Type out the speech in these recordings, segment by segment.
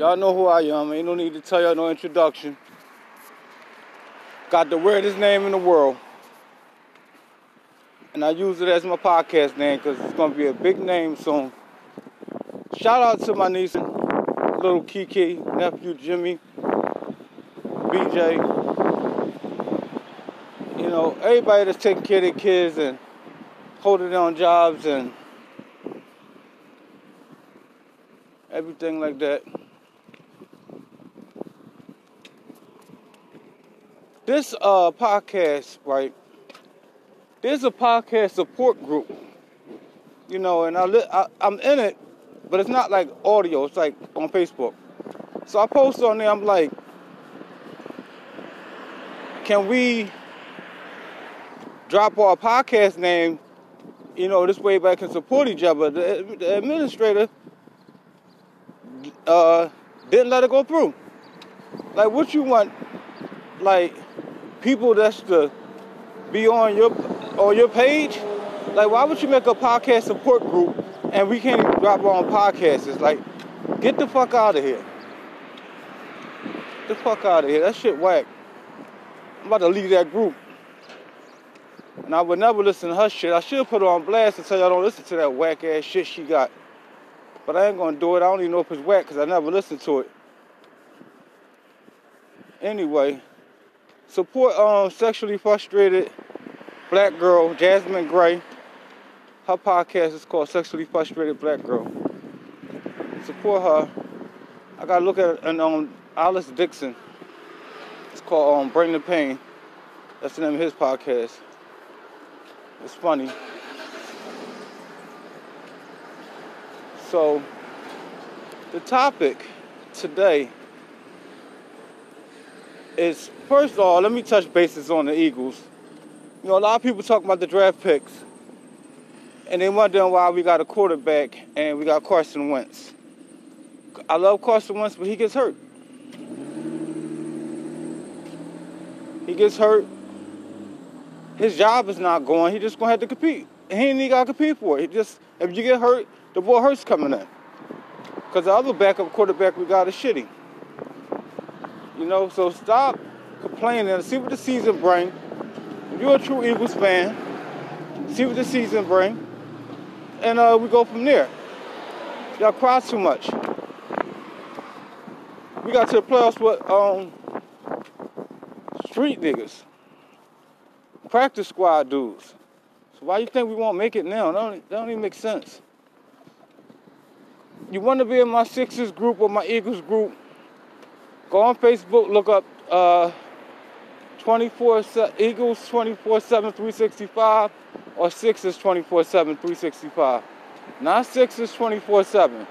Y'all know who I am. Ain't no need to tell y'all no introduction. Got the weirdest name in the world. And I use it as my podcast name because it's going to be a big name soon. Shout out to my niece, little Kiki, nephew Jimmy, BJ. You know, everybody that's taking care of their kids and holding down jobs and everything like that. This uh podcast, right? There's a podcast support group, you know, and I, li- I I'm in it, but it's not like audio. It's like on Facebook. So I post on there. I'm like, can we drop our podcast name? You know, this way back can support each other. The, the administrator uh, didn't let it go through. Like, what you want? Like, people that's to be on your on your page. Like, why would you make a podcast support group and we can't even drop our own podcasts? It's like, get the fuck out of here. Get the fuck out of here. That shit whack. I'm about to leave that group. And I would never listen to her shit. I should put her on blast and tell y'all don't listen to that whack ass shit she got. But I ain't gonna do it. I don't even know if it's whack because I never listened to it. Anyway, support um sexually frustrated black girl Jasmine Gray. Her podcast is called Sexually Frustrated Black Girl. Support her. I gotta look at an um Alice Dixon. It's called um Bring the Pain. That's the name of his podcast. It's funny. So, the topic today is first of all, let me touch bases on the Eagles. You know, a lot of people talk about the draft picks, and they wondering why we got a quarterback and we got Carson Wentz. I love Carson Wentz, but he gets hurt. He gets hurt. His job is not going. He just gonna have to compete. He ain't even gotta compete for it. He just if you get hurt, the boy hurts coming in. Cause the other backup quarterback we got is shitty. You know, so stop complaining see what the season bring. If you're a true Eagles fan, see what the season bring, and uh, we go from there. Y'all cry too much. We got to the playoffs with um, street niggas, practice squad dudes. So why you think we won't make it now? That don't, that don't even make sense. You want to be in my Sixers group or my Eagles group? Go on Facebook, look up uh, 24 se- Eagles 24 7 365 or Sixers 24 7 365. Not Sixers 24 7.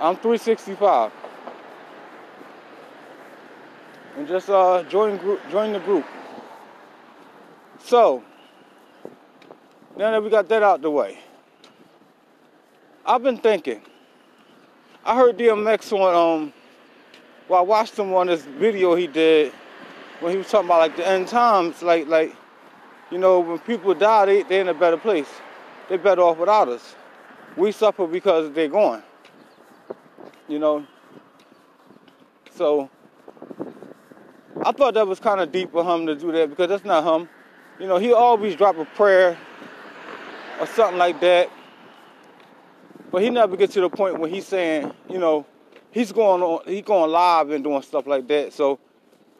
I'm 365. And just uh, join group, join the group. So now that we got that out the way, I've been thinking. I heard DMX on um, well, I watched him on this video he did when he was talking about like the end times, like like you know when people die, they they in a better place. They're better off without us. We suffer because they're gone. You know. So I thought that was kind of deep for him to do that because that's not him. You know, he always drop a prayer or something like that. But he never gets to the point where he's saying, you know, he's going on, he going live and doing stuff like that. So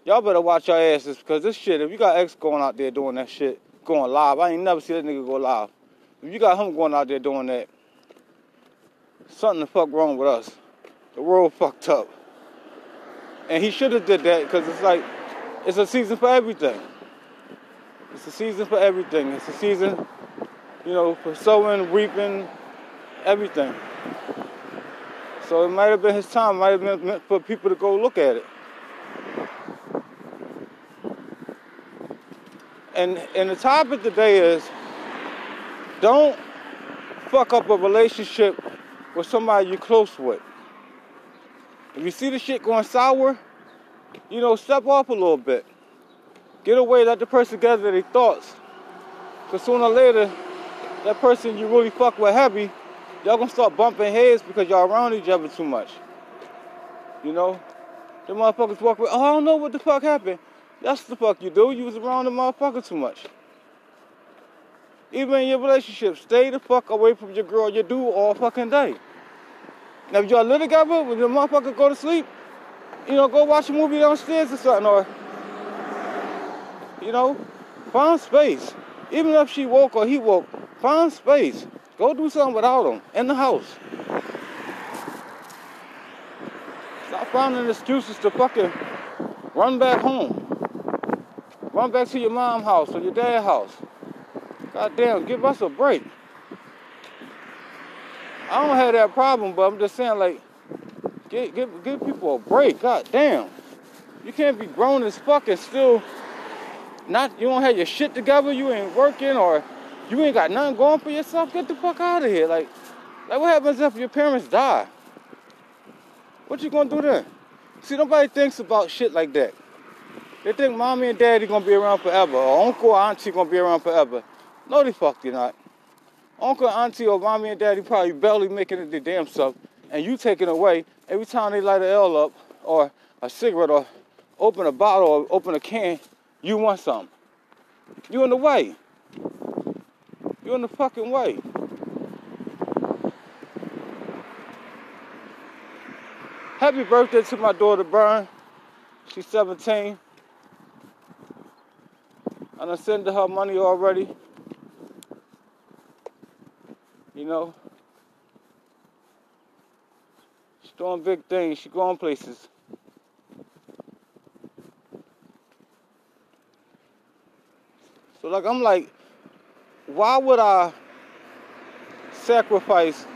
y'all better watch your asses because this shit. If you got X going out there doing that shit, going live, I ain't never seen that nigga go live. If you got him going out there doing that, something the fuck wrong with us. The world fucked up. And he should have did that because it's like it's a season for everything. It's a season for everything. It's a season, you know, for sowing, reaping, everything. So it might have been his time, might have been meant for people to go look at it. And and the topic today is don't fuck up a relationship with somebody you're close with. If you see the shit going sour, you know, step off a little bit. Get away, let the person gather their thoughts. Because sooner or later, that person you really fuck with heavy, y'all gonna start bumping heads because y'all around each other too much. You know? The motherfuckers walk with, oh, I don't know what the fuck happened. That's the fuck you do. You was around the motherfucker too much. Even in your relationship, stay the fuck away from your girl, you do all fucking day. Now, if y'all live together, when the motherfucker go to sleep, you know, go watch a movie downstairs or something, or, you know, find space. Even if she woke or he woke, find space. Go do something without them in the house. Stop finding excuses to fucking run back home. Run back to your mom's house or your dad's house. God damn, give us a break. I don't have that problem, but I'm just saying, like, give, give, give people a break. God damn. You can't be grown as fuck and still not, you don't have your shit together, you ain't working, or you ain't got nothing going for yourself. Get the fuck out of here. Like, like what happens if your parents die? What you gonna do then? See, nobody thinks about shit like that. They think mommy and daddy gonna be around forever, or uncle or auntie gonna be around forever. No, the fuck you not. Uncle, auntie, or mommy and daddy probably barely making it their damn self, and you taking away every time they light a L up, or a cigarette, or open a bottle, or open a can, you want something. You in the way. You in the fucking way. Happy birthday to my daughter, Brian. She's 17. And I sent her money already. You know, she's doing big things. She's going places. So like I'm like, why would I sacrifice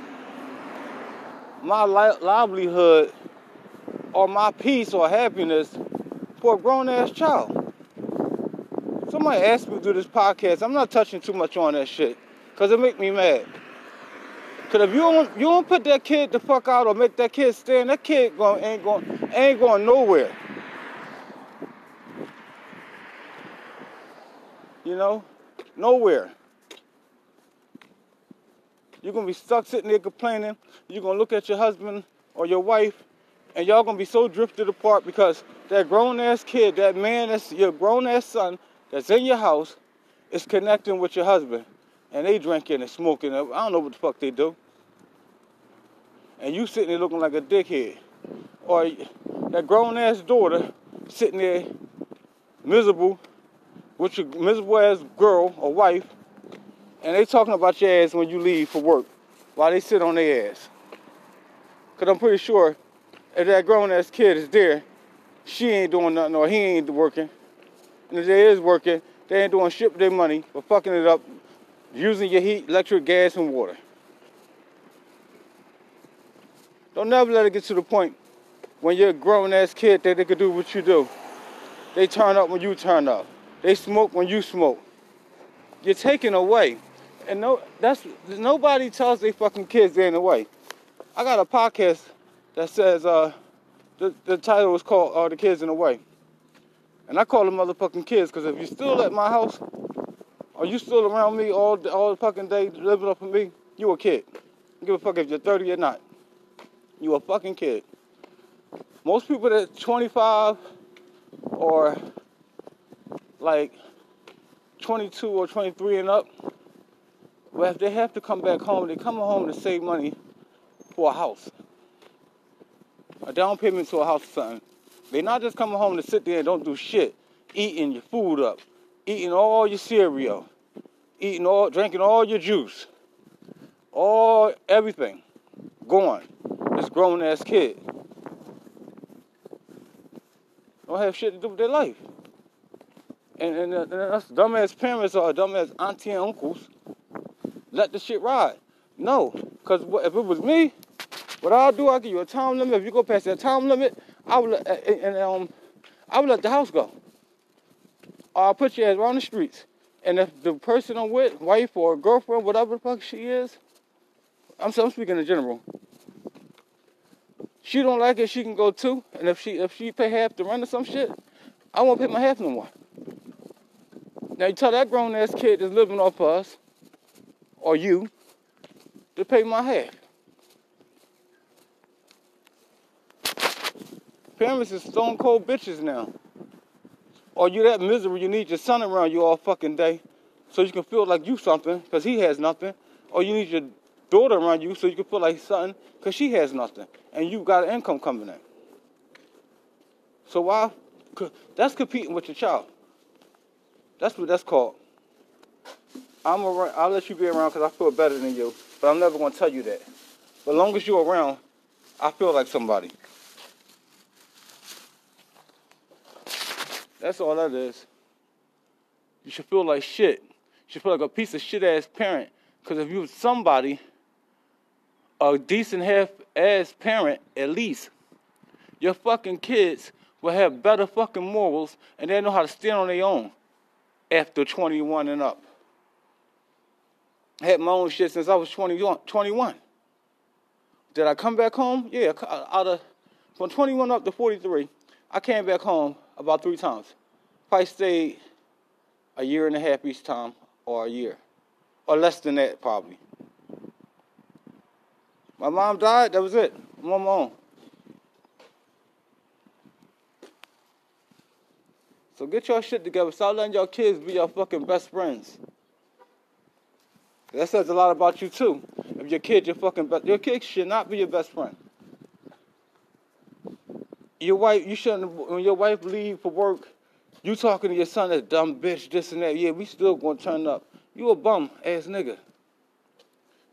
my li- livelihood or my peace or happiness for a grown ass child? Somebody asked me to do this podcast. I'm not touching too much on that shit because it make me mad. Cause if you don't you don't put that kid the fuck out or make that kid stand, that kid going ain't going ain't going nowhere. You know, nowhere. You're gonna be stuck sitting there complaining. You're gonna look at your husband or your wife, and y'all gonna be so drifted apart because that grown ass kid, that man that's your grown ass son that's in your house, is connecting with your husband, and they drinking and smoking. I don't know what the fuck they do. And you sitting there looking like a dickhead, or that grown ass daughter sitting there miserable with your miserable ass girl or wife, and they talking about your ass when you leave for work while they sit on their ass. Cause I'm pretty sure if that grown ass kid is there, she ain't doing nothing or he ain't working. And if they is working, they ain't doing shit with their money but fucking it up using your heat, electric, gas, and water. Don't never let it get to the point when you're a grown ass kid that they could do what you do. They turn up when you turn up. They smoke when you smoke. You're taken away. And no that's nobody tells their fucking kids they're in the way. I got a podcast that says uh the, the title is called uh, The Kids in the Way. And I call them motherfucking kids because if you still at my house or you still around me all all the fucking day living up with me, you a kid. Give a fuck if you're 30 or not. You a fucking kid. Most people that 25 or like 22 or 23 and up, well, if they have to come back home, they come home to save money for a house. A down payment to a house or something. They're not just coming home to sit there and don't do shit, eating your food up, eating all your cereal, eating all, drinking all your juice, all everything. gone. This grown ass kid. Don't have shit to do with their life. And, and, and us dumbass parents or dumbass auntie and uncles let the shit ride. No, because if it was me, what I'll do, I'll give you a time limit. If you go past that time limit, I will let, and, um, I will let the house go. Or I'll put your ass around the streets. And if the person I'm with, wife or girlfriend, whatever the fuck she is, I'm, I'm speaking in general. She don't like it, she can go too. And if she if she pay half the rent or some shit, I won't pay my half no more. Now you tell that grown ass kid that's living off us, or you, to pay my half. Parents is stone cold bitches now. Or you that misery you need your son around you all fucking day so you can feel like you something because he has nothing. Or you need your daughter around you so you can feel like something because she has nothing. And you got an income coming in. So why? That's competing with your child. That's what that's called. I'm around, I'll let you be around because I feel better than you, but I'm never going to tell you that. But long as you're around, I feel like somebody. That's all that is. You should feel like shit. You should feel like a piece of shit ass parent. Because if you were somebody, a decent half ass parent, at least, your fucking kids will have better fucking morals and they know how to stand on their own after 21 and up. I had my own shit since I was 21. 21. Did I come back home? Yeah, uh, out of from 21 up to 43, I came back home about three times. Probably stayed a year and a half each time, or a year, or less than that probably. My mom died. That was it. I'm on my own. So get your shit together. Stop letting your kids be your fucking best friends. That says a lot about you too. If your kid, your fucking best, your kid should not be your best friend. Your wife, you shouldn't. When your wife leave for work, you talking to your son that dumb bitch, this and that. Yeah, we still gonna turn up. You a bum ass nigga.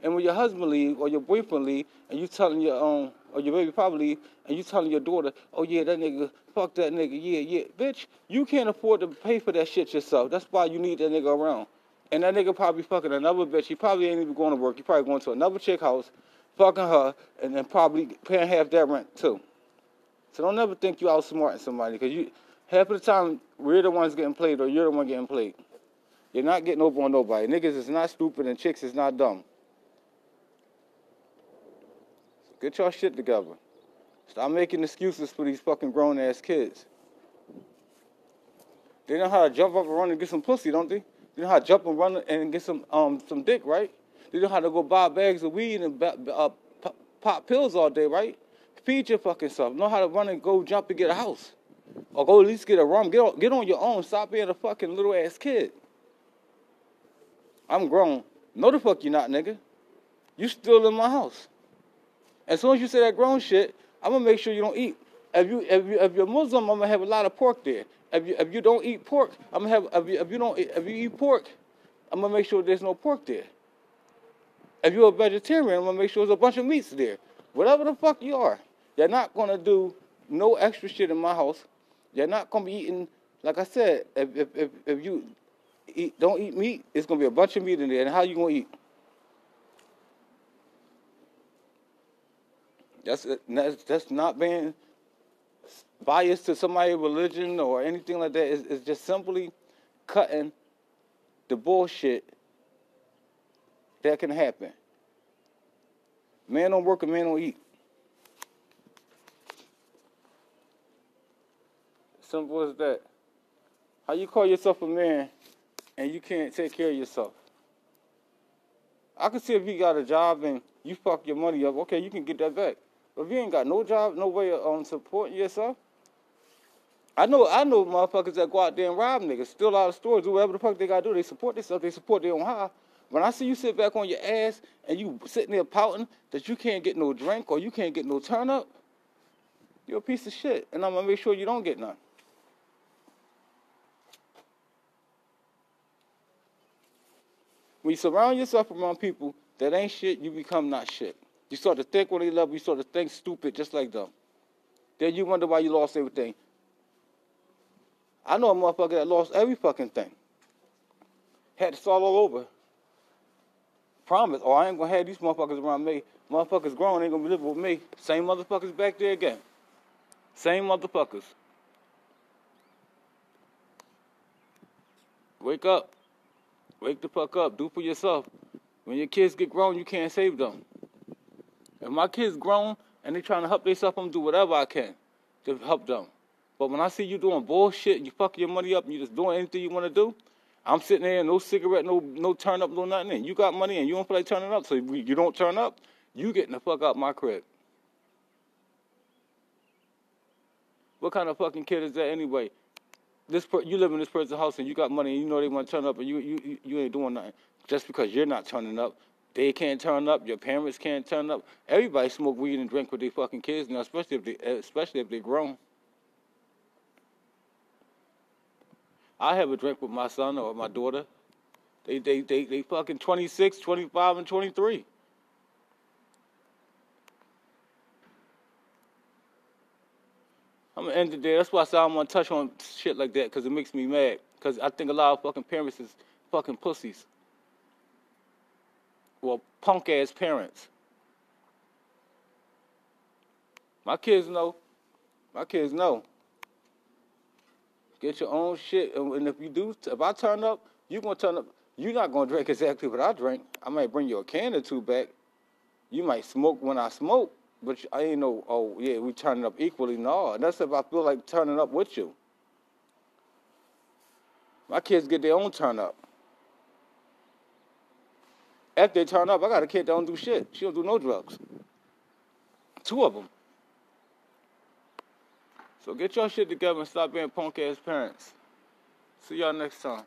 And when your husband leave or your boyfriend leave, and you telling your um or your baby probably leave, and you telling your daughter, oh yeah, that nigga, fuck that nigga, yeah, yeah, bitch, you can't afford to pay for that shit yourself. That's why you need that nigga around. And that nigga probably fucking another bitch. He probably ain't even going to work. He probably going to another chick house, fucking her, and then probably paying half that rent too. So don't ever think you outsmarting somebody, because you half of the time we're the ones getting played or you're the one getting played. You're not getting over on nobody. Niggas is not stupid and chicks is not dumb. So get your shit together. Stop making excuses for these fucking grown ass kids. They know how to jump up and run and get some pussy, don't they? They know how to jump and run and get some um some dick, right? They know how to go buy bags of weed and uh, pop pills all day, right? Feed your fucking self. Know how to run and go jump and get a house. Or go at least get a rum. Get on, get on your own. Stop being a fucking little ass kid. I'm grown. No the fuck you not, nigga. You still in my house. As soon as you say that grown shit, I'm gonna make sure you don't eat. If you if you if you're Muslim, I'm gonna have a lot of pork there. If you if you don't eat pork, I'm gonna have if you, if you don't if you eat pork, I'm gonna make sure there's no pork there. If you're a vegetarian, I'm gonna make sure there's a bunch of meats there. Whatever the fuck you are, you're not gonna do no extra shit in my house. You're not gonna be eating, like I said, if if if, if you eat, don't eat meat, it's gonna be a bunch of meat in there. And how you gonna eat? That's that's, that's not being biased to somebody's religion or anything like that. It's, it's just simply cutting the bullshit that can happen. Man don't work, a man don't eat. Simple as that. How you call yourself a man and you can't take care of yourself? I can see if you got a job and you fuck your money up, okay, you can get that back. If you ain't got no job, no way of um, supporting yourself, I know I know motherfuckers that go out there and rob niggas, steal out of stores, do whatever the fuck they gotta do. They support themselves, they support their own high. When I see you sit back on your ass and you sitting there pouting that you can't get no drink or you can't get no turn up, you're a piece of shit. And I'm gonna make sure you don't get none. When you surround yourself around people that ain't shit, you become not shit. You start to think when they love you, start to think stupid just like them. Then you wonder why you lost everything. I know a motherfucker that lost every fucking thing. Had to start all over. Promise. Oh, I ain't gonna have these motherfuckers around me. Motherfuckers grown ain't gonna be living with me. Same motherfuckers back there again. Same motherfuckers. Wake up. Wake the fuck up. Do for yourself. When your kids get grown, you can't save them. If my kids grown and they trying to help themselves, I'm do whatever I can to help them. But when I see you doing bullshit, you fucking your money up, and you just doing anything you want to do, I'm sitting there, no cigarette, no no turn up, no nothing. And You got money and you don't feel like turning up, so if you don't turn up, you getting the fuck out my crib. What kind of fucking kid is that anyway? This per- you live in this person's house and you got money and you know they want to turn up and you you you ain't doing nothing just because you're not turning up. They can't turn up. Your parents can't turn up. Everybody smoke weed and drink with their fucking kids now, especially if they especially if they're grown. I have a drink with my son or my daughter. They they they they fucking 26, 25, and 23. I'm gonna end it there. That's why I said I don't want to touch on shit like that because it makes me mad. Because I think a lot of fucking parents is fucking pussies. Well, punk ass parents. My kids know. My kids know. Get your own shit, and if you do, if I turn up, you gonna turn up. You're not gonna drink exactly what I drink. I might bring you a can or two back. You might smoke when I smoke, but I ain't no. Oh yeah, we turning up equally. No, that's if I feel like turning up with you. My kids get their own turn up. After they turn up, I got a kid that don't do shit. She don't do no drugs. Two of them. So get your shit together and stop being punk ass parents. See y'all next time.